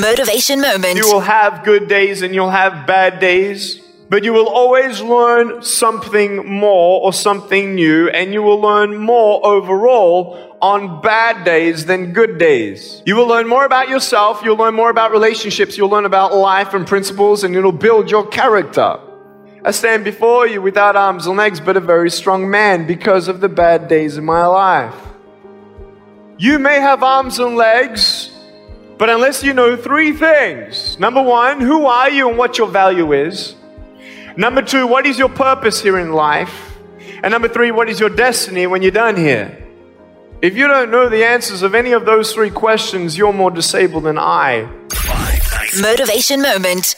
Motivation moment. You will have good days and you'll have bad days, but you will always learn something more or something new, and you will learn more overall on bad days than good days. You will learn more about yourself, you'll learn more about relationships, you'll learn about life and principles, and it'll build your character. I stand before you without arms and legs, but a very strong man because of the bad days in my life. You may have arms and legs, but unless you know three things number one, who are you and what your value is? Number two, what is your purpose here in life? And number three, what is your destiny when you're done here? If you don't know the answers of any of those three questions, you're more disabled than I. Motivation moment.